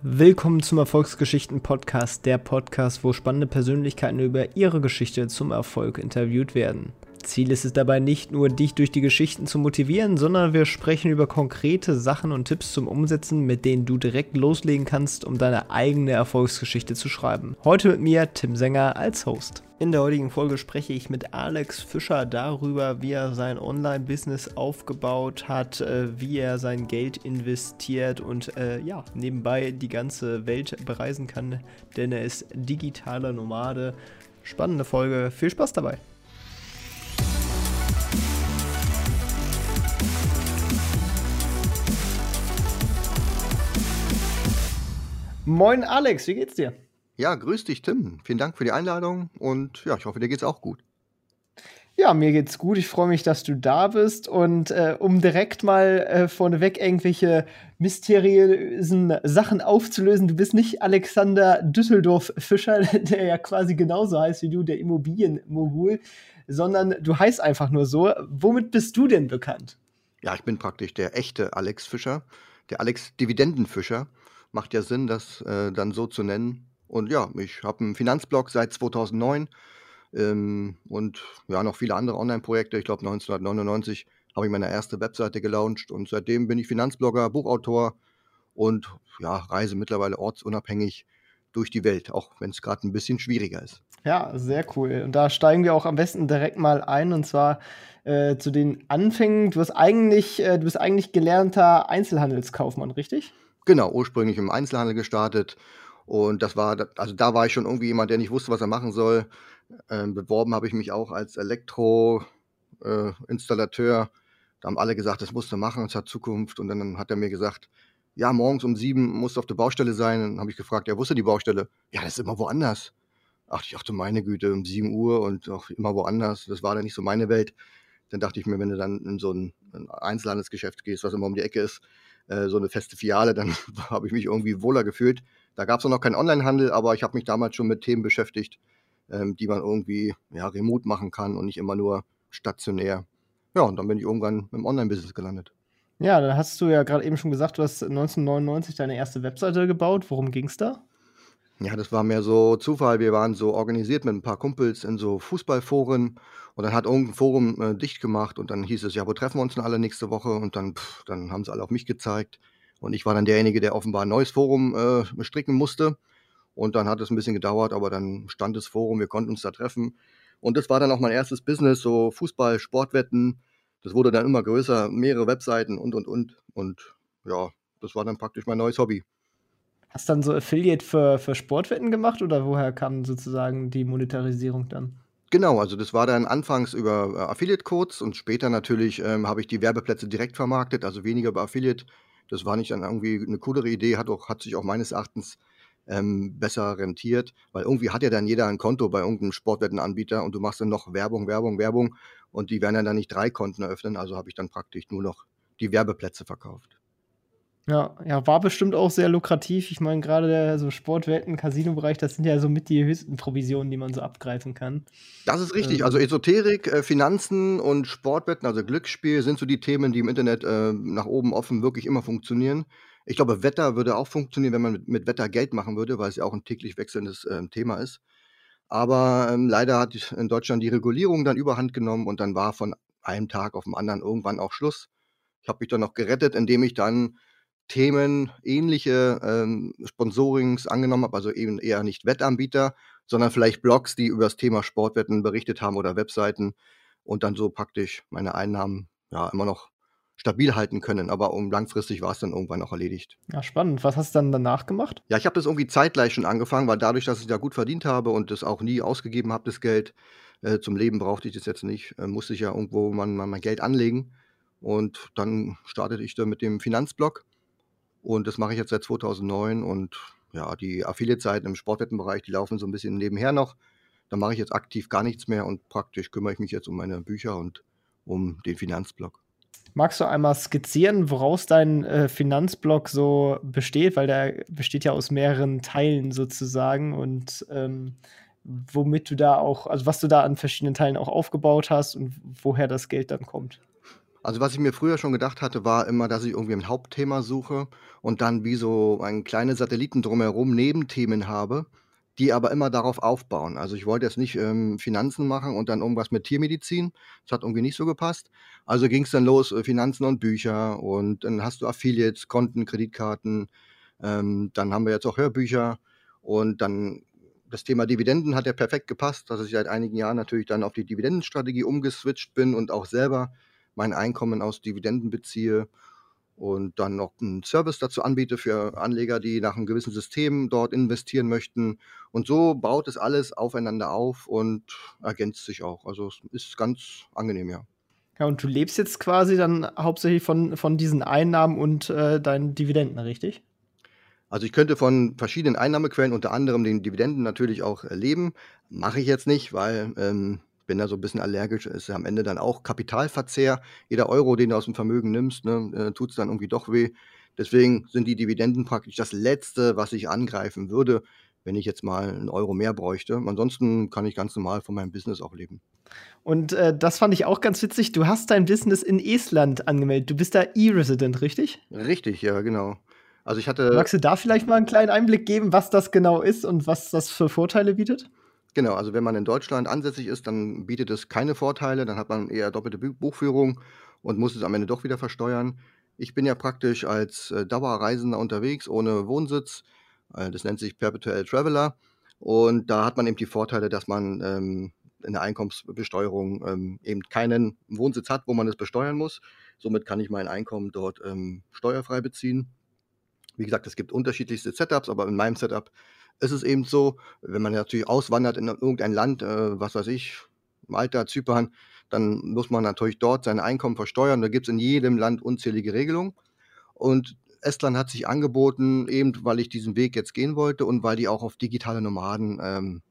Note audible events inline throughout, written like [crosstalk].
Willkommen zum Erfolgsgeschichten-Podcast, der Podcast, wo spannende Persönlichkeiten über ihre Geschichte zum Erfolg interviewt werden. Ziel ist es dabei nicht nur, dich durch die Geschichten zu motivieren, sondern wir sprechen über konkrete Sachen und Tipps zum Umsetzen, mit denen du direkt loslegen kannst, um deine eigene Erfolgsgeschichte zu schreiben. Heute mit mir, Tim Sänger, als Host. In der heutigen Folge spreche ich mit Alex Fischer darüber, wie er sein Online-Business aufgebaut hat, äh, wie er sein Geld investiert und äh, ja, nebenbei die ganze Welt bereisen kann, denn er ist digitaler Nomade. Spannende Folge, viel Spaß dabei. Moin Alex, wie geht's dir? Ja, grüß dich, Tim. Vielen Dank für die Einladung und ja, ich hoffe, dir geht's auch gut. Ja, mir geht's gut. Ich freue mich, dass du da bist. Und äh, um direkt mal äh, vorneweg irgendwelche mysteriösen Sachen aufzulösen, du bist nicht Alexander Düsseldorf-Fischer, [laughs] der ja quasi genauso heißt wie du, der Immobilienmogul, sondern du heißt einfach nur so. Womit bist du denn bekannt? Ja, ich bin praktisch der echte Alex Fischer, der Alex Dividendenfischer. Macht ja Sinn, das äh, dann so zu nennen. Und ja, ich habe einen Finanzblog seit 2009 ähm, und ja, noch viele andere Online-Projekte. Ich glaube, 1999 habe ich meine erste Webseite gelauncht und seitdem bin ich Finanzblogger, Buchautor und ja, reise mittlerweile ortsunabhängig durch die Welt, auch wenn es gerade ein bisschen schwieriger ist. Ja, sehr cool. Und da steigen wir auch am besten direkt mal ein und zwar äh, zu den Anfängen. Du, hast eigentlich, äh, du bist eigentlich gelernter Einzelhandelskaufmann, richtig? Genau, ursprünglich im Einzelhandel gestartet und das war, also da war ich schon irgendwie jemand, der nicht wusste, was er machen soll. Ähm, beworben habe ich mich auch als Elektroinstallateur. Äh, da haben alle gesagt, das musst du machen, es hat Zukunft. Und dann hat er mir gesagt, ja, morgens um sieben musst du auf der Baustelle sein. Dann habe ich gefragt, ja, wo ist denn die Baustelle? Ja, das ist immer woanders. Ach, ich dachte, meine Güte, um sieben Uhr und auch immer woanders. Das war dann nicht so meine Welt. Dann dachte ich mir, wenn du dann in so ein, ein Einzelhandelsgeschäft gehst, was immer um die Ecke ist, äh, so eine feste Filiale, dann [laughs] habe ich mich irgendwie wohler gefühlt. Da gab es noch keinen Onlinehandel, aber ich habe mich damals schon mit Themen beschäftigt, ähm, die man irgendwie ja, remote machen kann und nicht immer nur stationär. Ja, und dann bin ich irgendwann im Online-Business gelandet. Ja, dann hast du ja gerade eben schon gesagt, du hast 1999 deine erste Webseite gebaut. Worum ging es da? Ja, das war mehr so Zufall. Wir waren so organisiert mit ein paar Kumpels in so Fußballforen und dann hat irgendein Forum äh, dicht gemacht und dann hieß es, ja, wo treffen wir uns denn alle nächste Woche? Und dann, pff, dann haben sie alle auf mich gezeigt. Und ich war dann derjenige, der offenbar ein neues Forum äh, stricken musste. Und dann hat es ein bisschen gedauert, aber dann stand das Forum, wir konnten uns da treffen. Und das war dann auch mein erstes Business, so Fußball, Sportwetten. Das wurde dann immer größer, mehrere Webseiten und, und, und. Und ja, das war dann praktisch mein neues Hobby. Hast du dann so Affiliate für, für Sportwetten gemacht oder woher kam sozusagen die Monetarisierung dann? Genau, also das war dann anfangs über äh, Affiliate-Codes und später natürlich ähm, habe ich die Werbeplätze direkt vermarktet, also weniger über Affiliate, das war nicht dann irgendwie eine coolere Idee, hat auch hat sich auch meines Erachtens, ähm, besser rentiert, weil irgendwie hat ja dann jeder ein Konto bei irgendeinem Sportwettenanbieter und du machst dann noch Werbung, Werbung, Werbung und die werden dann nicht drei Konten eröffnen, also habe ich dann praktisch nur noch die Werbeplätze verkauft. Ja, ja, war bestimmt auch sehr lukrativ. Ich meine, gerade der so Sportwetten, Casino-Bereich, das sind ja so mit die höchsten Provisionen, die man so abgreifen kann. Das ist richtig. Ähm. Also Esoterik, äh, Finanzen und Sportwetten, also Glücksspiel, sind so die Themen, die im Internet äh, nach oben offen wirklich immer funktionieren. Ich glaube, Wetter würde auch funktionieren, wenn man mit, mit Wetter Geld machen würde, weil es ja auch ein täglich wechselndes äh, Thema ist. Aber ähm, leider hat in Deutschland die Regulierung dann überhand genommen und dann war von einem Tag auf den anderen irgendwann auch Schluss. Ich habe mich dann noch gerettet, indem ich dann Themen ähnliche ähm, Sponsorings angenommen habe, also eben eher nicht Wettanbieter, sondern vielleicht Blogs, die über das Thema Sportwetten berichtet haben oder Webseiten und dann so praktisch meine Einnahmen ja immer noch stabil halten können. Aber um langfristig war es dann irgendwann auch erledigt. Ja, spannend. Was hast du dann danach gemacht? Ja, ich habe das irgendwie zeitgleich schon angefangen, weil dadurch, dass ich da gut verdient habe und das auch nie ausgegeben habe, das Geld, äh, zum Leben brauchte ich das jetzt nicht, äh, musste ich ja irgendwo mein, mein Geld anlegen. Und dann startete ich da mit dem Finanzblog und das mache ich jetzt seit 2009 und ja, die Affiliate-Seiten im Sportwettenbereich, die laufen so ein bisschen nebenher noch. Da mache ich jetzt aktiv gar nichts mehr und praktisch kümmere ich mich jetzt um meine Bücher und um den Finanzblog. Magst du einmal skizzieren, woraus dein äh, Finanzblog so besteht? Weil der besteht ja aus mehreren Teilen sozusagen und ähm, womit du da auch, also was du da an verschiedenen Teilen auch aufgebaut hast und woher das Geld dann kommt. Also, was ich mir früher schon gedacht hatte, war immer, dass ich irgendwie ein Hauptthema suche und dann wie so ein kleine Satelliten drumherum Nebenthemen habe, die aber immer darauf aufbauen. Also, ich wollte jetzt nicht, ähm, Finanzen machen und dann irgendwas mit Tiermedizin. Das hat irgendwie nicht so gepasst. Also, ging es dann los, äh, Finanzen und Bücher und dann hast du Affiliates, Konten, Kreditkarten. Ähm, dann haben wir jetzt auch Hörbücher und dann das Thema Dividenden hat ja perfekt gepasst, dass ich seit einigen Jahren natürlich dann auf die Dividendenstrategie umgeswitcht bin und auch selber mein Einkommen aus Dividenden beziehe und dann noch einen Service dazu anbiete für Anleger, die nach einem gewissen System dort investieren möchten. Und so baut es alles aufeinander auf und ergänzt sich auch. Also es ist ganz angenehm, ja. Ja, und du lebst jetzt quasi dann hauptsächlich von, von diesen Einnahmen und äh, deinen Dividenden, richtig? Also ich könnte von verschiedenen Einnahmequellen, unter anderem den Dividenden natürlich auch leben. Mache ich jetzt nicht, weil ähm, bin da so ein bisschen allergisch. Ist am Ende dann auch Kapitalverzehr. Jeder Euro, den du aus dem Vermögen nimmst, ne, äh, tut es dann irgendwie doch weh. Deswegen sind die Dividenden praktisch das Letzte, was ich angreifen würde, wenn ich jetzt mal einen Euro mehr bräuchte. Ansonsten kann ich ganz normal von meinem Business auch leben. Und äh, das fand ich auch ganz witzig. Du hast dein Business in Estland angemeldet. Du bist da E-Resident, richtig? Richtig, ja, genau. Also ich hatte. Magst du da vielleicht mal einen kleinen Einblick geben, was das genau ist und was das für Vorteile bietet? Genau, also wenn man in Deutschland ansässig ist, dann bietet es keine Vorteile, dann hat man eher doppelte Buchführung und muss es am Ende doch wieder versteuern. Ich bin ja praktisch als äh, Dauerreisender unterwegs, ohne Wohnsitz. Äh, das nennt sich Perpetual Traveler. Und da hat man eben die Vorteile, dass man ähm, in der Einkommensbesteuerung ähm, eben keinen Wohnsitz hat, wo man es besteuern muss. Somit kann ich mein Einkommen dort ähm, steuerfrei beziehen. Wie gesagt, es gibt unterschiedlichste Setups, aber in meinem Setup ist es eben so, wenn man natürlich auswandert in irgendein Land, äh, was weiß ich, Malta, Zypern, dann muss man natürlich dort sein Einkommen versteuern. Da gibt es in jedem Land unzählige Regelungen. Und Estland hat sich angeboten, eben weil ich diesen Weg jetzt gehen wollte und weil die auch auf digitale Nomaden, ähm,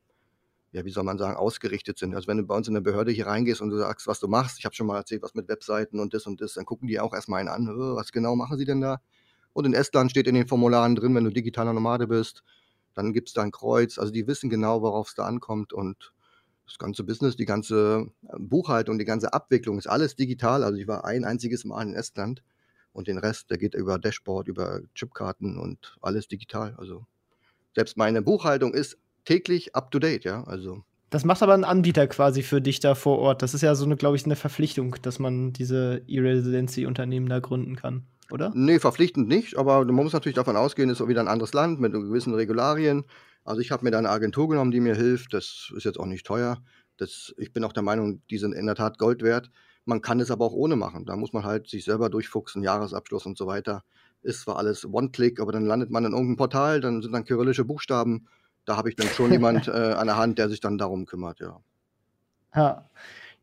ja, wie soll man sagen, ausgerichtet sind. Also wenn du bei uns in der Behörde hier reingehst und du sagst, was du machst, ich habe schon mal erzählt, was mit Webseiten und das und das, dann gucken die auch erstmal einen an, was genau machen sie denn da? Und in Estland steht in den Formularen drin, wenn du digitaler Nomade bist, dann gibt es da ein Kreuz. Also die wissen genau, worauf es da ankommt und das ganze Business, die ganze äh, Buchhaltung, die ganze Abwicklung ist alles digital. Also ich war ein einziges Mal in Estland und den Rest, der geht über Dashboard, über Chipkarten und alles digital. Also selbst meine Buchhaltung ist täglich up to date, ja. Also das macht aber ein Anbieter quasi für dich da vor Ort. Das ist ja so eine, glaube ich, eine Verpflichtung, dass man diese E-Residency-Unternehmen da gründen kann oder? Nee, verpflichtend nicht, aber man muss natürlich davon ausgehen, es ist auch wieder ein anderes Land mit gewissen Regularien. Also ich habe mir da eine Agentur genommen, die mir hilft. Das ist jetzt auch nicht teuer. Das, ich bin auch der Meinung, die sind in der Tat Gold wert. Man kann es aber auch ohne machen. Da muss man halt sich selber durchfuchsen, Jahresabschluss und so weiter. Ist zwar alles One-Click, aber dann landet man in irgendeinem Portal, dann sind dann kyrillische Buchstaben. Da habe ich dann schon [laughs] jemand äh, an der Hand, der sich dann darum kümmert, ja. Ja.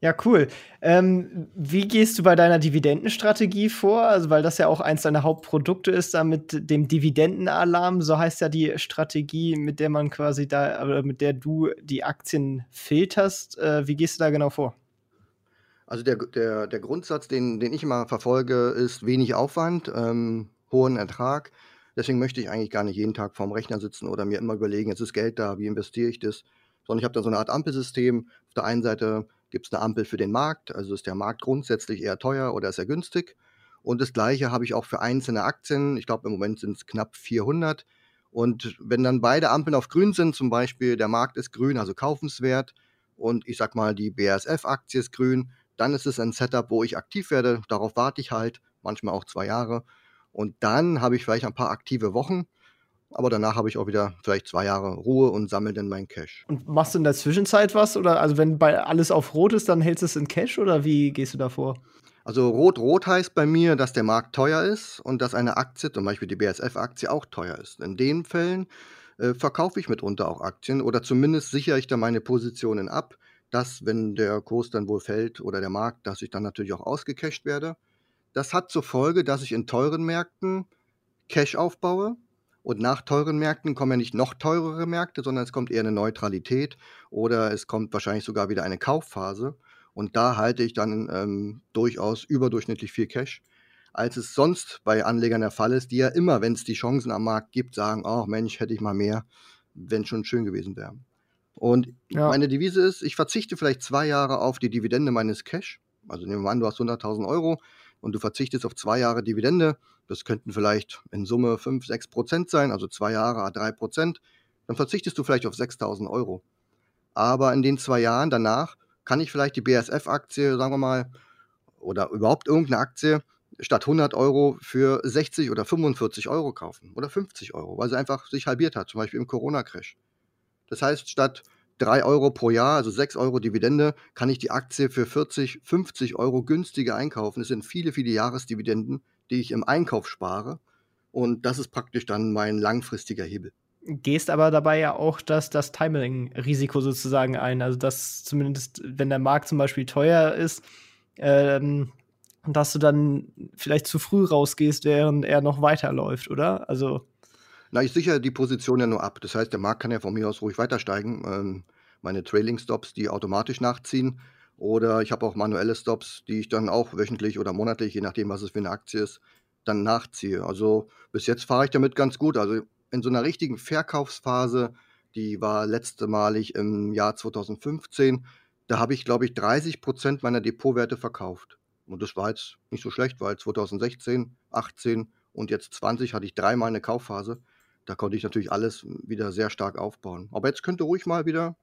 Ja, cool. Ähm, wie gehst du bei deiner Dividendenstrategie vor? Also, weil das ja auch eins deiner Hauptprodukte ist, da mit dem Dividendenalarm, so heißt ja die Strategie, mit der man quasi da, mit der du die Aktien filterst. Äh, wie gehst du da genau vor? Also der, der, der Grundsatz, den, den ich immer verfolge, ist wenig Aufwand, ähm, hohen Ertrag. Deswegen möchte ich eigentlich gar nicht jeden Tag vorm Rechner sitzen oder mir immer überlegen, jetzt ist Geld da, wie investiere ich das? Sondern ich habe da so eine Art Ampelsystem. Auf der einen Seite Gibt es eine Ampel für den Markt? Also ist der Markt grundsätzlich eher teuer oder ist er günstig? Und das Gleiche habe ich auch für einzelne Aktien. Ich glaube, im Moment sind es knapp 400. Und wenn dann beide Ampeln auf grün sind, zum Beispiel der Markt ist grün, also kaufenswert, und ich sag mal, die BASF-Aktie ist grün, dann ist es ein Setup, wo ich aktiv werde. Darauf warte ich halt, manchmal auch zwei Jahre. Und dann habe ich vielleicht ein paar aktive Wochen aber danach habe ich auch wieder vielleicht zwei Jahre Ruhe und sammle dann meinen Cash. Und machst du in der Zwischenzeit was? Oder also wenn bei alles auf Rot ist, dann hältst du es in Cash oder wie gehst du da vor? Also Rot-Rot heißt bei mir, dass der Markt teuer ist und dass eine Aktie, zum Beispiel die BSF-Aktie, auch teuer ist. In den Fällen äh, verkaufe ich mitunter auch Aktien oder zumindest sichere ich da meine Positionen ab, dass, wenn der Kurs dann wohl fällt oder der Markt, dass ich dann natürlich auch ausgecasht werde. Das hat zur Folge, dass ich in teuren Märkten Cash aufbaue und nach teuren Märkten kommen ja nicht noch teurere Märkte, sondern es kommt eher eine Neutralität oder es kommt wahrscheinlich sogar wieder eine Kaufphase. Und da halte ich dann ähm, durchaus überdurchschnittlich viel Cash, als es sonst bei Anlegern der Fall ist, die ja immer, wenn es die Chancen am Markt gibt, sagen, oh Mensch, hätte ich mal mehr, wenn schon schön gewesen wäre. Und ja. meine Devise ist, ich verzichte vielleicht zwei Jahre auf die Dividende meines Cash Also nehmen wir an, du hast 100.000 Euro und du verzichtest auf zwei Jahre Dividende. Das könnten vielleicht in Summe 5, 6 Prozent sein, also zwei Jahre 3 Prozent. Dann verzichtest du vielleicht auf 6.000 Euro. Aber in den zwei Jahren danach kann ich vielleicht die BASF-Aktie, sagen wir mal, oder überhaupt irgendeine Aktie statt 100 Euro für 60 oder 45 Euro kaufen oder 50 Euro, weil sie einfach sich halbiert hat, zum Beispiel im Corona-Crash. Das heißt, statt 3 Euro pro Jahr, also 6 Euro Dividende, kann ich die Aktie für 40, 50 Euro günstiger einkaufen. Das sind viele, viele Jahresdividenden, die ich im Einkauf spare. Und das ist praktisch dann mein langfristiger Hebel. Gehst aber dabei ja auch das, das Timing-Risiko sozusagen ein. Also, dass zumindest, wenn der Markt zum Beispiel teuer ist, ähm, dass du dann vielleicht zu früh rausgehst, während er noch weiterläuft, oder? Also. Na, ich sichere die Position ja nur ab. Das heißt, der Markt kann ja von mir aus ruhig weiter steigen. Ähm, meine Trailing-Stops, die automatisch nachziehen. Oder ich habe auch manuelle Stops, die ich dann auch wöchentlich oder monatlich, je nachdem, was es für eine Aktie ist, dann nachziehe. Also bis jetzt fahre ich damit ganz gut. Also in so einer richtigen Verkaufsphase, die war letztemalig im Jahr 2015, da habe ich, glaube ich, 30 Prozent meiner Depotwerte verkauft. Und das war jetzt nicht so schlecht, weil 2016, 18 und jetzt 20 hatte ich dreimal eine Kaufphase. Da konnte ich natürlich alles wieder sehr stark aufbauen. Aber jetzt könnte ruhig mal wieder,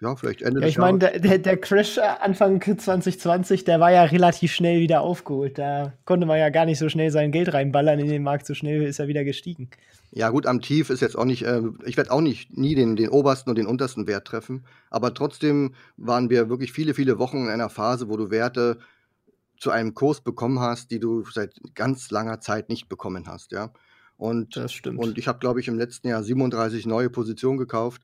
ja, vielleicht Ende ja, ich meine, der, der, Crash Anfang 2020, der war ja relativ schnell wieder aufgeholt. Da konnte man ja gar nicht so schnell sein Geld reinballern in den Markt. So schnell ist er wieder gestiegen. Ja, gut, am Tief ist jetzt auch nicht, äh, ich werde auch nicht nie den, den obersten und den untersten Wert treffen. Aber trotzdem waren wir wirklich viele, viele Wochen in einer Phase, wo du Werte zu einem Kurs bekommen hast, die du seit ganz langer Zeit nicht bekommen hast, ja. Und, das stimmt. und ich habe, glaube ich, im letzten Jahr 37 neue Positionen gekauft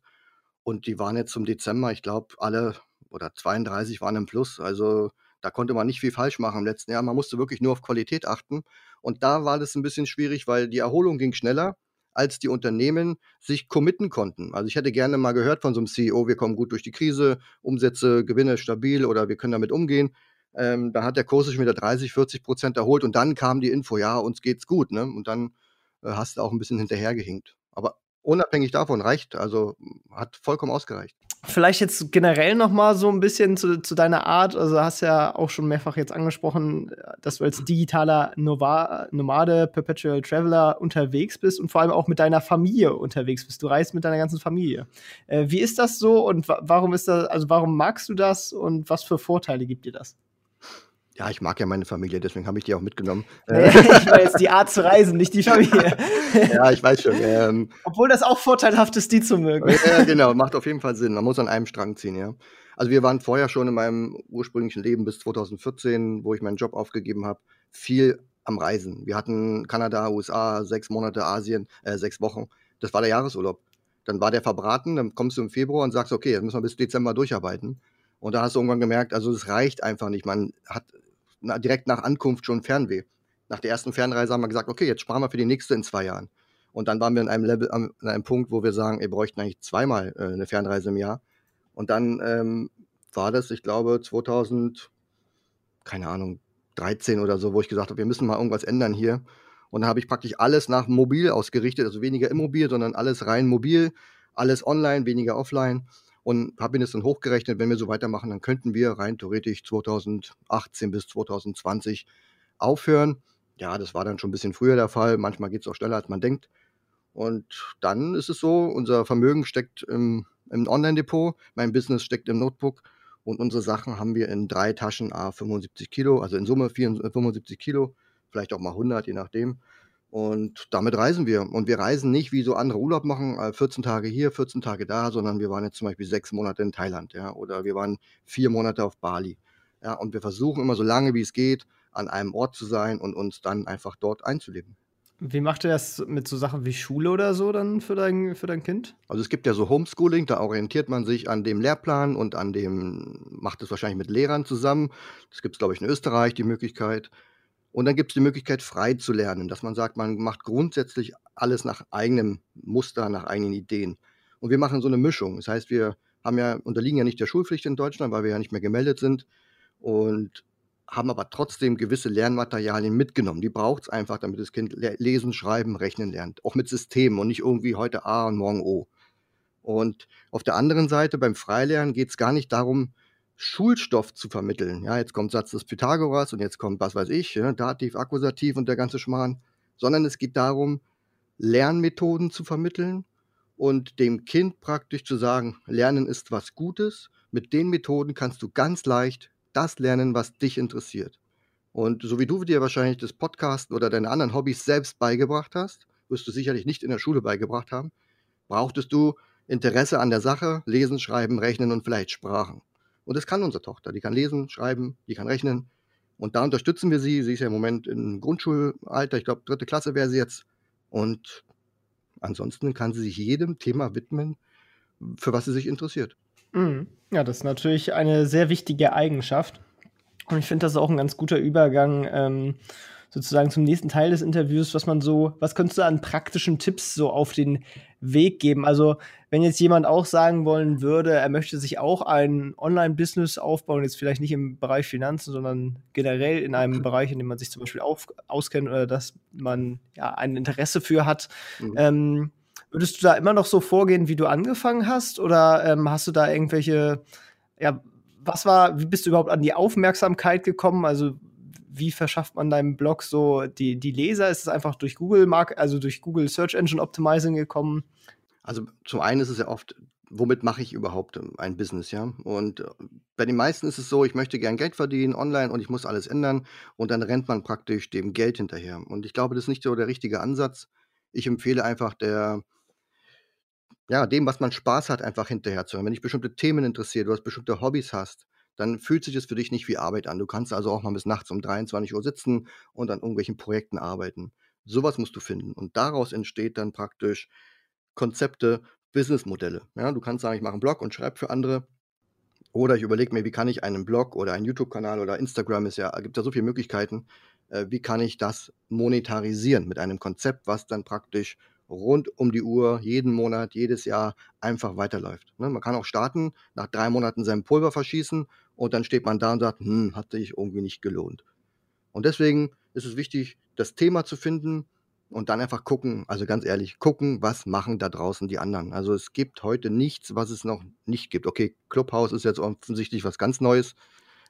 und die waren jetzt zum Dezember, ich glaube, alle oder 32 waren im Plus. Also da konnte man nicht viel falsch machen im letzten Jahr. Man musste wirklich nur auf Qualität achten. Und da war das ein bisschen schwierig, weil die Erholung ging schneller, als die Unternehmen sich committen konnten. Also ich hätte gerne mal gehört von so einem CEO, wir kommen gut durch die Krise, Umsätze, Gewinne stabil oder wir können damit umgehen. Ähm, da hat der Kurs sich wieder 30, 40 Prozent erholt und dann kam die Info, ja, uns geht's gut, ne? Und dann äh, hast du auch ein bisschen hinterhergehinkt. Aber unabhängig davon reicht, also hat vollkommen ausgereicht. Vielleicht jetzt generell noch mal so ein bisschen zu, zu deiner Art. Also hast ja auch schon mehrfach jetzt angesprochen, dass du als digitaler Nova Nomade, Perpetual Traveler unterwegs bist und vor allem auch mit deiner Familie unterwegs bist. Du reist mit deiner ganzen Familie. Äh, wie ist das so und warum ist das, also warum magst du das und was für Vorteile gibt dir das? Ja, ich mag ja meine Familie, deswegen habe ich die auch mitgenommen. [laughs] ich weiß, die Art zu reisen, nicht die Familie. [laughs] ja, ich weiß schon. Ähm, Obwohl das auch vorteilhaft ist, die zu mögen. ja, genau, macht auf jeden Fall Sinn. Man muss an einem Strang ziehen, ja. Also wir waren vorher schon in meinem ursprünglichen Leben bis 2014, wo ich meinen Job aufgegeben habe, viel am Reisen. Wir hatten Kanada, USA, sechs Monate Asien, äh, sechs Wochen. Das war der Jahresurlaub. Dann war der verbraten, dann kommst du im Februar und sagst, okay, jetzt müssen wir bis Dezember durcharbeiten. Und da hast du irgendwann gemerkt, also es reicht einfach nicht. Man hat direkt nach Ankunft schon Fernweh. Nach der ersten Fernreise haben wir gesagt, okay, jetzt sparen wir für die nächste in zwei Jahren. Und dann waren wir in einem Level, an einem Punkt, wo wir sagen, wir bräuchten eigentlich zweimal äh, eine Fernreise im Jahr. Und dann ähm, war das, ich glaube, 2000, keine Ahnung, 13 oder so, wo ich gesagt habe, wir müssen mal irgendwas ändern hier. Und dann habe ich praktisch alles nach mobil ausgerichtet, also weniger immobil, sondern alles rein mobil, alles online, weniger offline und habe mir das dann hochgerechnet, wenn wir so weitermachen, dann könnten wir rein theoretisch 2018 bis 2020 aufhören. Ja, das war dann schon ein bisschen früher der Fall. Manchmal geht es auch schneller, als man denkt. Und dann ist es so, unser Vermögen steckt im, im Online-Depot, mein Business steckt im Notebook und unsere Sachen haben wir in drei Taschen A 75 Kilo, also in Summe 75 Kilo, vielleicht auch mal 100, je nachdem. Und damit reisen wir. Und wir reisen nicht, wie so andere Urlaub machen, 14 äh, Tage hier, 14 Tage da, sondern wir waren jetzt zum Beispiel sechs Monate in Thailand, ja, oder wir waren vier Monate auf Bali. Ja, und wir versuchen immer so lange wie es geht, an einem Ort zu sein und uns dann einfach dort einzuleben. Wie macht ihr das mit so Sachen wie Schule oder so dann für dein, für dein Kind? Also es gibt ja so Homeschooling, da orientiert man sich an dem Lehrplan und an dem, macht es wahrscheinlich mit Lehrern zusammen. Das gibt es, glaube ich, in Österreich, die Möglichkeit. Und dann gibt es die Möglichkeit, frei zu lernen, dass man sagt, man macht grundsätzlich alles nach eigenem Muster, nach eigenen Ideen. Und wir machen so eine Mischung. Das heißt, wir haben ja, unterliegen ja nicht der Schulpflicht in Deutschland, weil wir ja nicht mehr gemeldet sind und haben aber trotzdem gewisse Lernmaterialien mitgenommen. Die braucht es einfach, damit das Kind lesen, schreiben, rechnen lernt. Auch mit Systemen und nicht irgendwie heute A und morgen O. Und auf der anderen Seite beim Freilernen geht es gar nicht darum, Schulstoff zu vermitteln. Ja, jetzt kommt Satz des Pythagoras und jetzt kommt, was weiß ich, ja, Dativ, Akkusativ und der ganze Schmarrn, sondern es geht darum, Lernmethoden zu vermitteln und dem Kind praktisch zu sagen, Lernen ist was Gutes. Mit den Methoden kannst du ganz leicht das lernen, was dich interessiert. Und so wie du dir wahrscheinlich das Podcasten oder deine anderen Hobbys selbst beigebracht hast, wirst du sicherlich nicht in der Schule beigebracht haben, brauchtest du Interesse an der Sache, lesen, schreiben, rechnen und vielleicht Sprachen. Und das kann unsere Tochter. Die kann lesen, schreiben, die kann rechnen. Und da unterstützen wir sie. Sie ist ja im Moment im Grundschulalter. Ich glaube, dritte Klasse wäre sie jetzt. Und ansonsten kann sie sich jedem Thema widmen, für was sie sich interessiert. Mhm. Ja, das ist natürlich eine sehr wichtige Eigenschaft. Und ich finde, das ist auch ein ganz guter Übergang ähm, sozusagen zum nächsten Teil des Interviews, was man so, was könntest du an praktischen Tipps so auf den Weg geben? Also, wenn jetzt jemand auch sagen wollen würde, er möchte sich auch ein Online-Business aufbauen, jetzt vielleicht nicht im Bereich Finanzen, sondern generell in einem Bereich, in dem man sich zum Beispiel auf, auskennt oder dass man ja ein Interesse für hat, mhm. ähm, würdest du da immer noch so vorgehen, wie du angefangen hast? Oder ähm, hast du da irgendwelche, ja, was war, wie bist du überhaupt an die Aufmerksamkeit gekommen? Also wie verschafft man deinem Blog so die, die Leser? Ist es einfach durch Google Mark, also durch Google Search Engine Optimizing gekommen? Also zum einen ist es ja oft, womit mache ich überhaupt ein Business, ja? Und äh, bei den meisten ist es so, ich möchte gern Geld verdienen online und ich muss alles ändern und dann rennt man praktisch dem Geld hinterher. Und ich glaube, das ist nicht so der richtige Ansatz. Ich empfehle einfach der, ja, dem, was man Spaß hat, einfach hinterher zu hören. Wenn dich bestimmte Themen interessiert, du hast bestimmte Hobbys hast, dann fühlt sich das für dich nicht wie Arbeit an. Du kannst also auch mal bis nachts um 23 Uhr sitzen und an irgendwelchen Projekten arbeiten. Sowas musst du finden. Und daraus entsteht dann praktisch Konzepte, Businessmodelle. Ja, du kannst sagen, ich mache einen Blog und schreibe für andere. Oder ich überlege mir, wie kann ich einen Blog oder einen YouTube-Kanal oder Instagram ist ja, gibt ja so viele Möglichkeiten, äh, wie kann ich das monetarisieren mit einem Konzept, was dann praktisch rund um die Uhr, jeden Monat, jedes Jahr einfach weiterläuft. Ne? Man kann auch starten, nach drei Monaten sein Pulver verschießen und dann steht man da und sagt, hm, hat sich irgendwie nicht gelohnt. Und deswegen ist es wichtig, das Thema zu finden und dann einfach gucken, also ganz ehrlich, gucken, was machen da draußen die anderen. Also es gibt heute nichts, was es noch nicht gibt. Okay, Clubhouse ist jetzt offensichtlich was ganz Neues.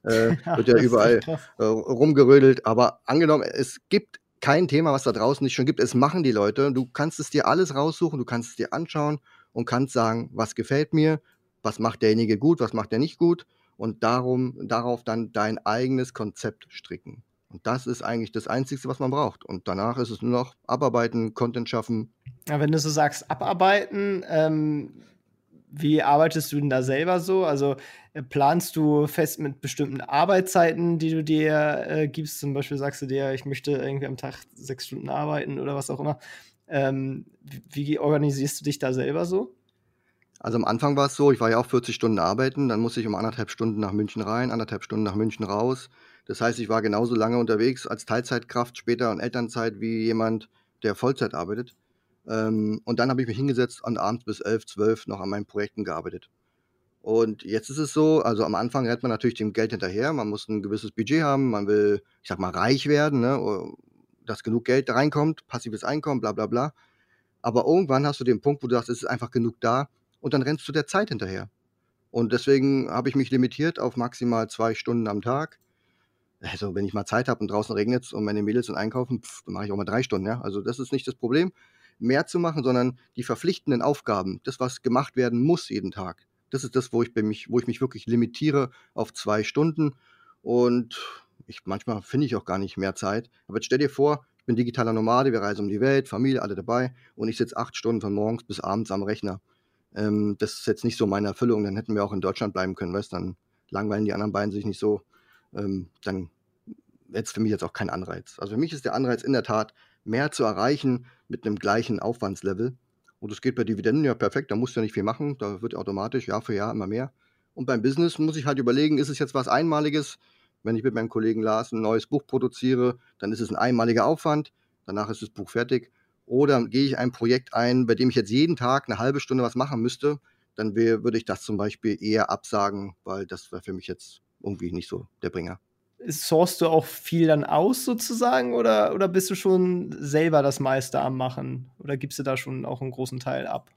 Äh, [laughs] wird ja überall äh, rumgerödelt, aber angenommen, es gibt kein Thema, was da draußen nicht schon gibt. Es machen die Leute. Du kannst es dir alles raussuchen, du kannst es dir anschauen und kannst sagen, was gefällt mir, was macht derjenige gut, was macht er nicht gut und darum, darauf dann dein eigenes Konzept stricken. Und das ist eigentlich das Einzige, was man braucht. Und danach ist es nur noch abarbeiten, Content schaffen. Ja, wenn du so sagst, abarbeiten, ähm, wie arbeitest du denn da selber so? Also äh, planst du fest mit bestimmten Arbeitszeiten, die du dir äh, gibst? Zum Beispiel sagst du dir, ich möchte irgendwie am Tag sechs Stunden arbeiten oder was auch immer. Ähm, wie organisierst du dich da selber so? Also am Anfang war es so, ich war ja auch 40 Stunden arbeiten, dann musste ich um anderthalb Stunden nach München rein, anderthalb Stunden nach München raus. Das heißt, ich war genauso lange unterwegs als Teilzeitkraft, später in Elternzeit, wie jemand, der Vollzeit arbeitet. Ähm, und dann habe ich mich hingesetzt und abends bis 11, 12 noch an meinen Projekten gearbeitet. Und jetzt ist es so, also am Anfang rennt man natürlich dem Geld hinterher, man muss ein gewisses Budget haben, man will, ich sag mal, reich werden, ne, dass genug Geld reinkommt, passives Einkommen, bla bla bla. Aber irgendwann hast du den Punkt, wo du sagst, es ist einfach genug da und dann rennst du der Zeit hinterher. Und deswegen habe ich mich limitiert auf maximal zwei Stunden am Tag. Also wenn ich mal Zeit habe und draußen regnet es und meine Mädels sind einkaufen, pff, dann mache ich auch mal drei Stunden. Ja? Also das ist nicht das Problem mehr zu machen, sondern die verpflichtenden Aufgaben, das, was gemacht werden muss jeden Tag. Das ist das, wo ich, mich, wo ich mich wirklich limitiere auf zwei Stunden. Und ich, manchmal finde ich auch gar nicht mehr Zeit. Aber jetzt stell dir vor, ich bin digitaler Nomade, wir reisen um die Welt, Familie, alle dabei. Und ich sitze acht Stunden von morgens bis abends am Rechner. Ähm, das ist jetzt nicht so meine Erfüllung. Dann hätten wir auch in Deutschland bleiben können, weißt Dann langweilen die anderen beiden sich nicht so. Ähm, dann wäre es für mich jetzt auch kein Anreiz. Also für mich ist der Anreiz in der Tat, mehr zu erreichen mit einem gleichen Aufwandslevel. Und das geht bei Dividenden ja perfekt, da musst du ja nicht viel machen, da wird automatisch Jahr für Jahr immer mehr. Und beim Business muss ich halt überlegen, ist es jetzt was Einmaliges? Wenn ich mit meinem Kollegen Lars ein neues Buch produziere, dann ist es ein einmaliger Aufwand, danach ist das Buch fertig. Oder gehe ich ein Projekt ein, bei dem ich jetzt jeden Tag eine halbe Stunde was machen müsste, dann würde ich das zum Beispiel eher absagen, weil das wäre für mich jetzt irgendwie nicht so der Bringer sourcest du auch viel dann aus sozusagen oder, oder bist du schon selber das meiste am Machen? Oder gibst du da schon auch einen großen Teil ab?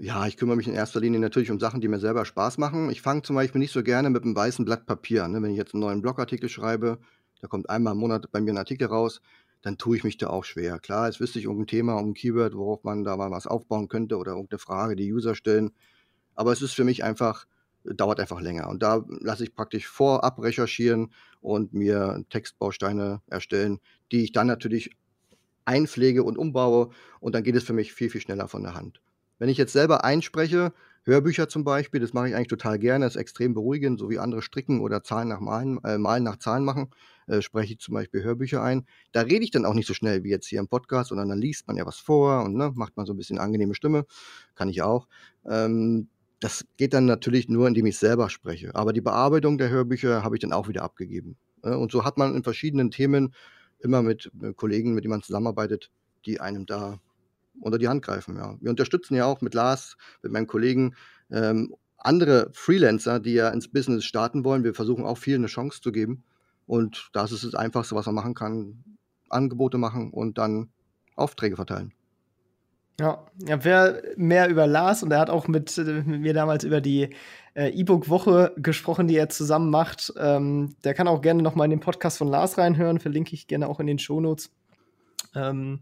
Ja, ich kümmere mich in erster Linie natürlich um Sachen, die mir selber Spaß machen. Ich fange zum Beispiel nicht so gerne mit 'm weißen Blatt Papier an, ne? Wenn ich jetzt 'n neuen Blogartikel schreibe, da kommt einmal im Monat bei mir 'n Artikel raus, dann tue ich mich da auch schwer. Klar, jetzt wüsste ich irgend 'n Thema, irgend 'n Keyword, worauf man da mal was aufbauen könnte oder irgend 'ne Frage, die User stellen. Aber es ist für mich einfach dauert einfach länger. Und da lasse ich praktisch vorab recherchieren und mir Textbausteine erstellen, die ich dann natürlich einpflege und umbaue und dann geht es für mich viel, viel schneller von der Hand. Wenn ich jetzt selber einspreche, Hörbücher zum Beispiel, das mache ich eigentlich total gerne, ist extrem beruhigend, so wie andere stricken oder Zahlen nach Malen äh, Malen nach Zahlen machen, äh, spreche ich zum Beispiel Hörbücher ein. Da rede ich dann auch nicht so schnell wie jetzt hier im Podcast, sondern dann liest man ja was vor und, ne, macht man so 'n bisschen angenehme Stimme, kann ich auch. Ähm, das geht dann natürlich nur, indem ich selber spreche. Aber die Bearbeitung der Hörbücher habe ich dann auch wieder abgegeben, ne? Und so hat man in verschiedenen Themen immer mit, Kollegen, mit denen man zusammenarbeitet, die einem da unter die Hand greifen, ja. Wir unterstützen ja auch mit Lars, mit meinem Kollegen, ähm, andere Freelancer, die ja ins Business starten wollen. Wir versuchen auch vielen 'ne Chance zu geben. Und das ist das Einfachste, was man machen kann, Angebote machen und dann Aufträge verteilen. Ja, ja, wer mehr über Lars und er hat auch mit, äh, mit mir damals über die äh, E-Book-Woche gesprochen, die er zusammen macht. Ähm, der kann auch gerne noch mal in den Podcast von Lars reinhören, verlinke ich gerne auch in den Shownotes. Ähm,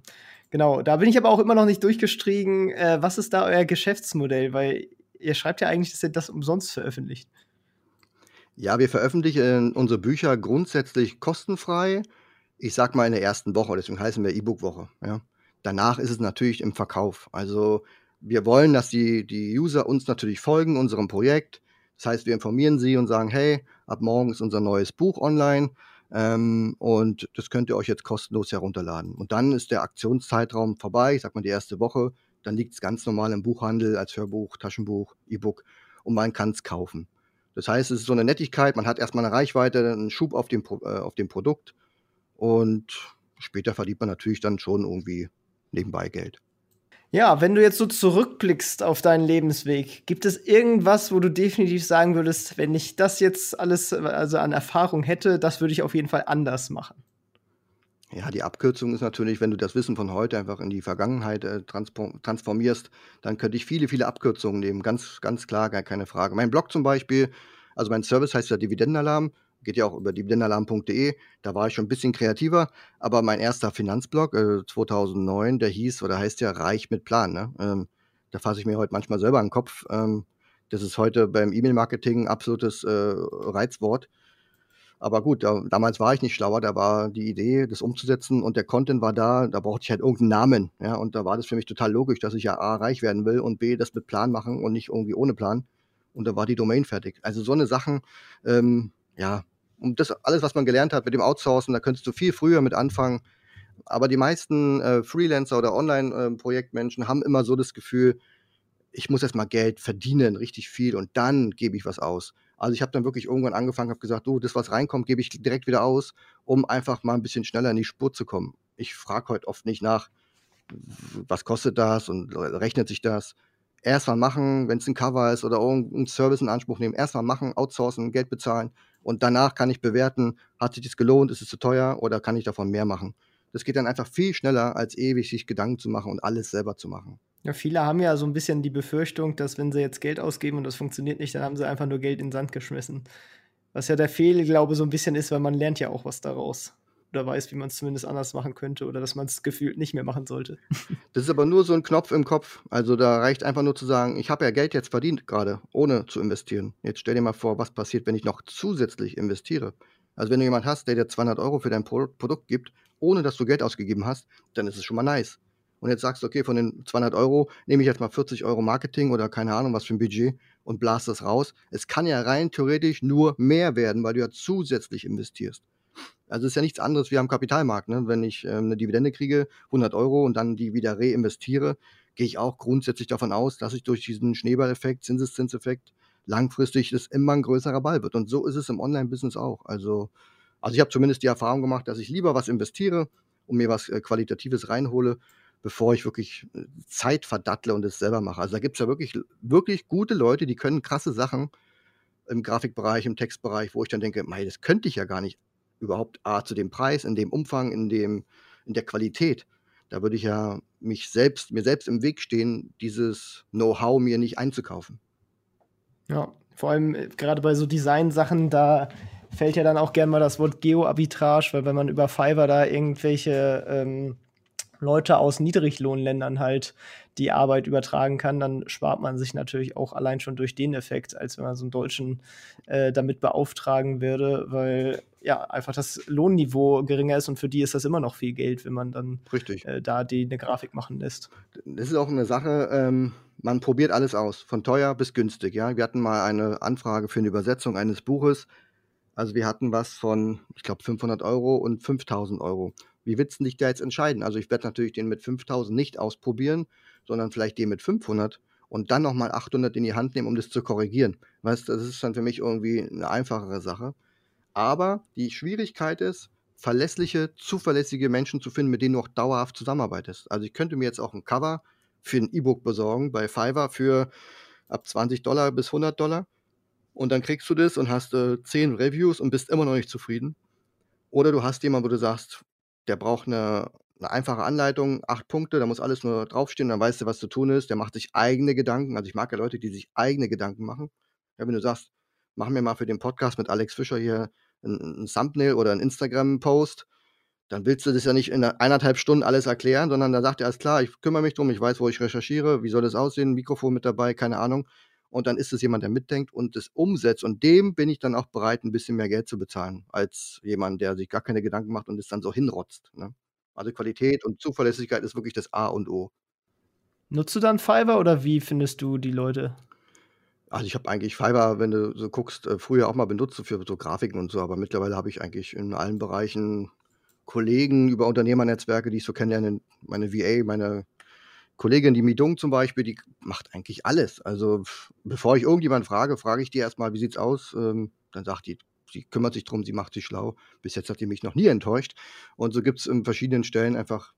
genau, da bin ich aber auch immer noch nicht durchgestiegen. Äh, was ist da euer Geschäftsmodell? Weil ihr schreibt ja eigentlich, dass ihr das umsonst veröffentlicht. Ja, wir veröffentlichen unsere Bücher grundsätzlich kostenfrei. Ich sage mal in der ersten Woche, deswegen heißen wir E-Book-Woche, ja. Danach ist es natürlich im Verkauf. Also, wir wollen, dass die die User uns natürlich folgen, unserem Projekt. Das heißt, wir informieren sie und sagen: „Hey, ab morgen ist unser neues Buch online, ähm, und das könnt ihr euch jetzt kostenlos herunterladen.“ Und dann ist der Aktionszeitraum vorbei, ich sage mal die erste Woche, dann liegt's ganz normal im Buchhandel als Hörbuch, Taschenbuch, E-Book und man kann's kaufen. Das heißt, es ist so 'ne Nettigkeit, man hat erst mal 'ne Reichweite, 'n Schub auf dem äh, auf dem Produkt und später verdient man natürlich dann schon irgendwie nebenbei Geld. Ja, wenn du jetzt so zurückblickst auf deinen Lebensweg, gibt es irgendwas, wo du definitiv sagen würdest: „Wenn ich das jetzt alles, äh, also an Erfahrung hätte, das würde ich auf jeden Fall anders machen?“ Ja, die Abkürzung ist natürlich, wenn du das Wissen von heute einfach in die Vergangenheit, äh, transformierst, dann könnte ich viele, viele Abkürzungen nehmen, ganz ganz klar, gar keine Frage. Mein Blog zum Beispiel also mein Service heißt ja Dividendenalarm, geht ja auch über dividendenalarm.de. Da war ich schon 'n bisschen kreativer, aber mein erster Finanzblog, äh, 2009, der hieß oder heißt ja „Reich mit Plan“, ne? Ähm, da fasse ich mir heute manchmal selber an 'n Kopf. Ähm, das ist heute beim E-Mail-Marketing 'n absolutes, äh, Reizwort. Aber gut, da damals war ich nicht schlauer, da war die Idee, das umzusetzen und der Content war da, da brauchte ich halt irgend 'n Namen, ja? Und da war das für mich total logisch, dass ich ja A reich werden will und B das mit Plan machen und nicht irgendwie ohne Plan. Und da war die Domain fertig. Also, so 'ne Sachen, ähm, ja und das alles, was man gelernt hat mit dem Outsourcen, da könntest du viel früher mit anfangen. Aber die meisten, äh, Freelancer oder Online, ähm, haben immer so das Gefühl: „Ich muss erst mal Geld verdienen, richtig viel, und dann gebe ich was aus.“ Also, ich habe dann wirklich irgendwann angefangen, habe gesagt: „Du, das, was reinkommt, gebe ich direkt wieder aus, um einfach mal 'n bisschen schneller in die Spur zu kommen.“ Ich frage heute oft nicht nach: „W was kostet das und re rechnet sich das?“ Erst mal machen, wenn's 'n Cover ist oder irgend 'n Service in Anspruch nehmen. Erst mal machen, outsourcen, Geld bezahlen und danach kann ich bewerten: „Hat sich das gelohnt? Ist es zu teuer oder kann ich davon mehr machen?“ Das geht dann einfach viel schneller, als ewig sich Gedanken zu machen und alles selber zu machen. Ja, viele haben ja so 'n bisschen die Befürchtung, dass wenn sie jetzt Geld ausgeben und das funktioniert nicht, dann haben sie einfach nur Geld in Sand geschmissen. Was ja der Fehlglaube so 'n bisschen ist, weil man lernt ja auch was daraus oder weiß, wie man's zumindest anders machen könnte oder dass man's gefühlt nicht mehr machen sollte. [laughs] Das ist aber nur so 'n Knopf im Kopf. Also, da reicht einfach nur zu sagen: „Ich habe ja Geld jetzt verdient grade, ohne zu investieren. Jetzt stell dir mal vor, was passiert, wenn ich noch zusätzlich investiere.“ Also, wenn du jemand hast, der dir 200 € für dein Pro Produkt gibt, ohne dass du Geld ausgegeben hast, dann ist es schon mal nice. Und jetzt sagst du: „Okay, von den 200 € nehme ich jetzt mal 40 € Marketing“ oder keine Ahnung, was für 'n Budget und blase das raus. Es kann ja rein theoretisch nur mehr werden, weil du ja zusätzlich investierst. Also, ist ja nichts anderes wie am Kapitalmarkt, ne? Wenn ich, ähm, 'ne Dividende kriege, 100 € und dann die wieder reinvestiere, gehe ich auch grundsätzlich davon aus, dass ich durch diesen Schneeballeffekt, Zinseszinseffekt langfristig das immer 'n größerer Ball wird. Und so ist es im Online-Business auch. Also also, ich habe zumindest die Erfahrung gemacht, dass ich lieber was investiere und mir was, äh, Qualitatives reinhole, bevor ich wirklich, äh, Zeit verdattle und es selber mache. Also, da gibt's ja wirklich wirklich gute Leute, die können krasse Sachen im Grafikbereich, im Textbereich, wo ich dann denke: „Mei, das könnte ich ja gar nicht überhaupt A zu dem Preis, in dem Umfang, in dem in der Qualität.“ Da würde ich ja mich selbst mir selbst im Weg stehen, dieses Know-how mir nicht einzukaufen. Ja, vor allem äh, gerade bei so Design-Sachen, da fällt ja dann auch gerne mal das Wort Geo-Arbitrage, weil wenn man über Fiverr da irgendwelche ähm, Leute aus Niedriglohnländern halt die Arbeit übertragen kann, dann spart man sich natürlich auch allein schon durch den Effekt, als wenn man so einen Deutschen äh, damit beauftragen würde, weil ja einfach das Lohnniveau geringer ist und für die ist das immer noch viel Geld, wenn man dann äh, da die eine Grafik machen lässt. Das ist auch eine Sache, ähm, man probiert alles aus, von teuer bis günstig. Ja, wir hatten mal eine Anfrage für eine Übersetzung eines Buches. Also wir hatten was von, ich glaube, 500 Euro und 5000 Euro. Wie willst du dich da jetzt entscheiden? Also ich werde natürlich den mit 5000 nicht ausprobieren, sondern vielleicht den mit 500 und dann nochmal 800 in die Hand nehmen, um das zu korrigieren. Weißt, das ist dann für mich irgendwie eine einfachere Sache. Aber die Schwierigkeit ist, verlässliche, zuverlässige Menschen zu finden, mit denen du auch dauerhaft zusammenarbeitest. Also ich könnte mir jetzt auch ein Cover für ein E-Book besorgen bei Fiverr für ab 20 Dollar bis 100 Dollar. Und dann kriegst du das und hast äh, 10 Reviews und bist immer noch nicht zufrieden. Oder du hast jemanden, wo du sagst, der braucht eine, eine einfache Anleitung, acht Punkte, da muss alles nur draufstehen, dann weißt du, was zu tun ist. Der macht sich eigene Gedanken. Also ich mag ja Leute, die sich eigene Gedanken machen. Ja, wenn du sagst, mach mir mal für den Podcast mit Alex Fischer hier ein, ein Thumbnail oder ein Instagram-Post, dann willst du das ja nicht in eineinhalb Stunden alles erklären, sondern da sagt er, alles klar, ich kümmere mich drum, ich weiß, wo ich recherchiere, wie soll das aussehen, Mikrofon mit dabei, keine Ahnung. Und dann ist es jemand, der mitdenkt und das umsetzt. Und dem bin ich dann auch bereit, ein bisschen mehr Geld zu bezahlen, als jemand, der sich gar keine Gedanken macht und es dann so hinrotzt. Ne? Also Qualität und Zuverlässigkeit ist wirklich das A und O. Nutzt du dann Fiverr oder wie findest du die Leute? Also ich habe eigentlich Fiverr, wenn du so guckst, äh, früher auch mal benutzt für so Grafiken und so, aber mittlerweile habe ich eigentlich in allen Bereichen Kollegen über Unternehmernetzwerke, die ich so kennenlerne, meine VA, meine Kollegin, die Midung zum Beispiel, die macht eigentlich alles. Also bevor ich irgendjemand frage, frage ich die erstmal, wie sieht's aus? Ähm, dann sagt die, sie kümmert sich drum, sie macht sich schlau. Bis jetzt hat die mich noch nie enttäuscht. Und so gibt es in verschiedenen Stellen einfach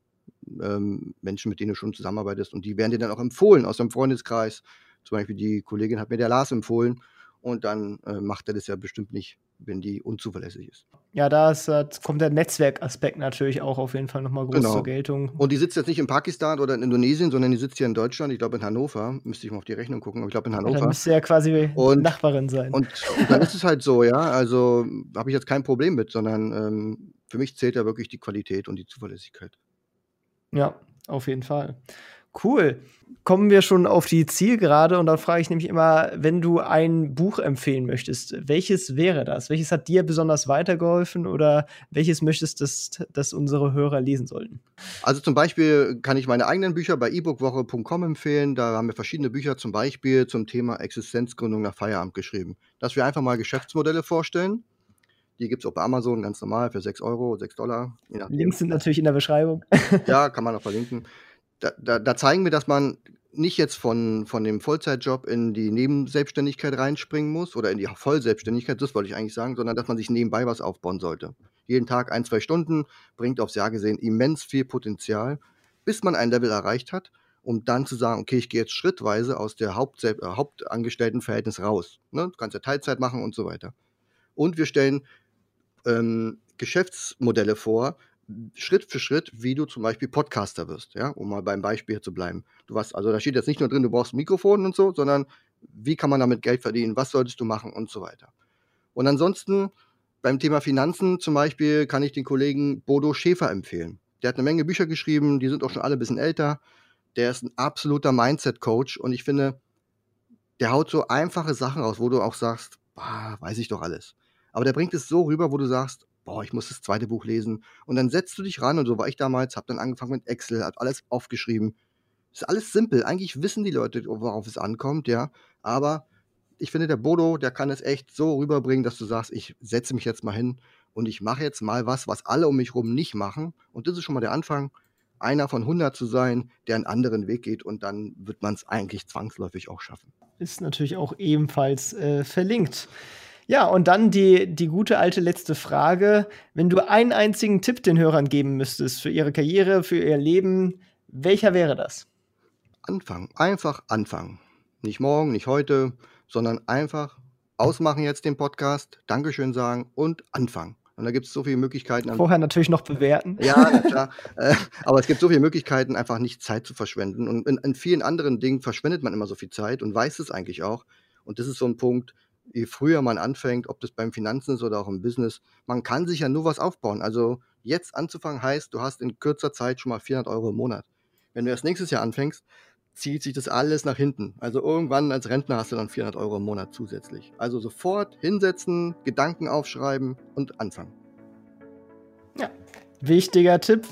ähm, Menschen, mit denen du schon zusammenarbeitest und die werden dir dann auch empfohlen aus dem Freundeskreis. Zum Beispiel die Kollegin hat mir der Lars empfohlen und dann äh, macht er das ja bestimmt nicht, wenn die unzuverlässig ist. Ja, da ist, äh, kommt der Netzwerkaspekt natürlich auch auf jeden Fall nochmal groß genau. zur Geltung. Und die sitzt jetzt nicht in Pakistan oder in Indonesien, sondern die sitzt hier in Deutschland, ich glaube in Hannover. Müsste ich mal auf die Rechnung gucken, aber ich glaube in Hannover. Ja, dann müsste ja quasi und, Nachbarin sein. Und, und, dann ist es halt so, ja. Also habe ich jetzt kein Problem mit, sondern ähm, für mich zählt ja wirklich die Qualität und die Zuverlässigkeit. Ja, auf jeden Fall. Cool. Kommen wir schon auf die Zielgerade und da frage ich nämlich immer, wenn du ein Buch empfehlen möchtest, welches wäre das? Welches hat dir besonders weitergeholfen oder welches möchtest du, dass, dass unsere Hörer lesen sollten? Also zum Beispiel kann ich meine eigenen Bücher bei ebookwoche.com empfehlen. Da haben wir verschiedene Bücher zum Beispiel zum Thema Existenzgründung nach Feierabend geschrieben. Dass wir einfach mal Geschäftsmodelle vorstellen. Die gibt es auch bei Amazon ganz normal für 6 Euro, 6 Dollar. Links sind natürlich in der Beschreibung. ja, kann man auch verlinken da, da, da zeigen wir, dass man nicht jetzt von, von dem Vollzeitjob in die Nebenselbstständigkeit reinspringen muss oder in die Vollselbstständigkeit, das wollte ich eigentlich sagen, sondern dass man sich nebenbei was aufbauen sollte. Jeden Tag ein, zwei Stunden bringt aufs Jahr gesehen immens viel Potenzial, bis man ein Level erreicht hat, um dann zu sagen, okay, ich gehe jetzt schrittweise aus der Hauptsel äh, Hauptangestelltenverhältnis raus. Ne? Du kannst ja Teilzeit machen und so weiter. Und wir stellen ähm, Geschäftsmodelle vor, Schritt für Schritt, wie du zum Beispiel Podcaster wirst, ja, um mal beim Beispiel zu bleiben. Du warst, also da steht jetzt nicht nur drin, du brauchst ein Mikrofon und so, sondern wie kann man damit Geld verdienen, was solltest du machen und so weiter. Und ansonsten beim Thema Finanzen zum Beispiel kann ich den Kollegen Bodo Schäfer empfehlen. Der hat eine Menge Bücher geschrieben, die sind auch schon alle ein bisschen älter. Der ist ein absoluter Mindset-Coach und ich finde, der haut so einfache Sachen raus, wo du auch sagst, boah, weiß ich doch alles. Aber der bringt es so rüber, wo du sagst, boah, ich muss das zweite Buch lesen. Und dann setzt du dich ran und so war ich damals, habe dann angefangen mit Excel, hat alles aufgeschrieben. Ist alles simpel. Eigentlich wissen die Leute, worauf es ankommt, ja. Aber ich finde, der Bodo, der kann es echt so rüberbringen, dass du sagst, ich setze mich jetzt mal hin und ich mache jetzt mal was, was alle um mich herum nicht machen. Und das ist schon mal der Anfang, einer von 100 zu sein, der einen anderen Weg geht und dann wird man es eigentlich zwangsläufig auch schaffen. Ist natürlich auch ebenfalls äh, verlinkt. Ja, und dann die, die gute alte letzte Frage. Wenn du einen einzigen Tipp den Hörern geben müsstest für ihre Karriere, für ihr Leben, welcher wäre das? Anfangen, einfach anfangen. Nicht morgen, nicht heute, sondern einfach ausmachen jetzt den Podcast, Dankeschön sagen und anfangen. Und da gibt es so viele Möglichkeiten. Vorher natürlich noch bewerten. Ja, na klar. [laughs] äh, aber es gibt so viele Möglichkeiten, einfach nicht Zeit zu verschwenden. Und in, in, vielen anderen Dingen verschwendet man immer so viel Zeit und weiß es eigentlich auch. Und das ist so ein Punkt, je früher man anfängt, ob das beim Finanzen ist oder auch im Business, man kann sich ja nur was aufbauen. Also jetzt anzufangen heißt, du hast in kürzer Zeit schon mal 400 Euro im Monat. Wenn du erst nächstes Jahr anfängst, zieht sich das alles nach hinten. Also irgendwann als Rentner hast du dann 400 Euro im Monat zusätzlich. Also sofort hinsetzen, Gedanken aufschreiben und anfangen. Ja, wichtiger Tipp.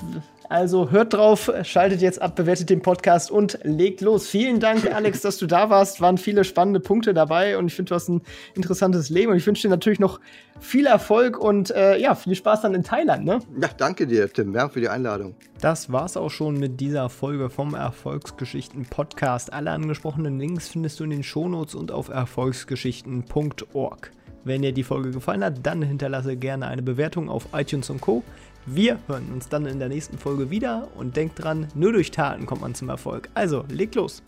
Also hört drauf, schaltet jetzt ab, bewertet den Podcast und legt los. Vielen Dank, [laughs] Alex, dass du da warst. Waren viele spannende Punkte dabei und ich finde, du hast ein interessantes Leben und ich wünsche dir natürlich noch viel Erfolg und äh, ja, viel Spaß dann in Thailand. Ne? Ja, danke dir, Tim, Danke für die Einladung. Das war's auch schon mit dieser Folge vom Erfolgsgeschichten Podcast. Alle angesprochenen Links findest du in den Shownotes und auf erfolgsgeschichten.org. Wenn dir die Folge gefallen hat, dann hinterlasse gerne eine Bewertung auf iTunes und Co. Wir hören uns dann in der nächsten Folge wieder und denkt dran, nur durch Taten kommt man zum Erfolg. Also, legt los!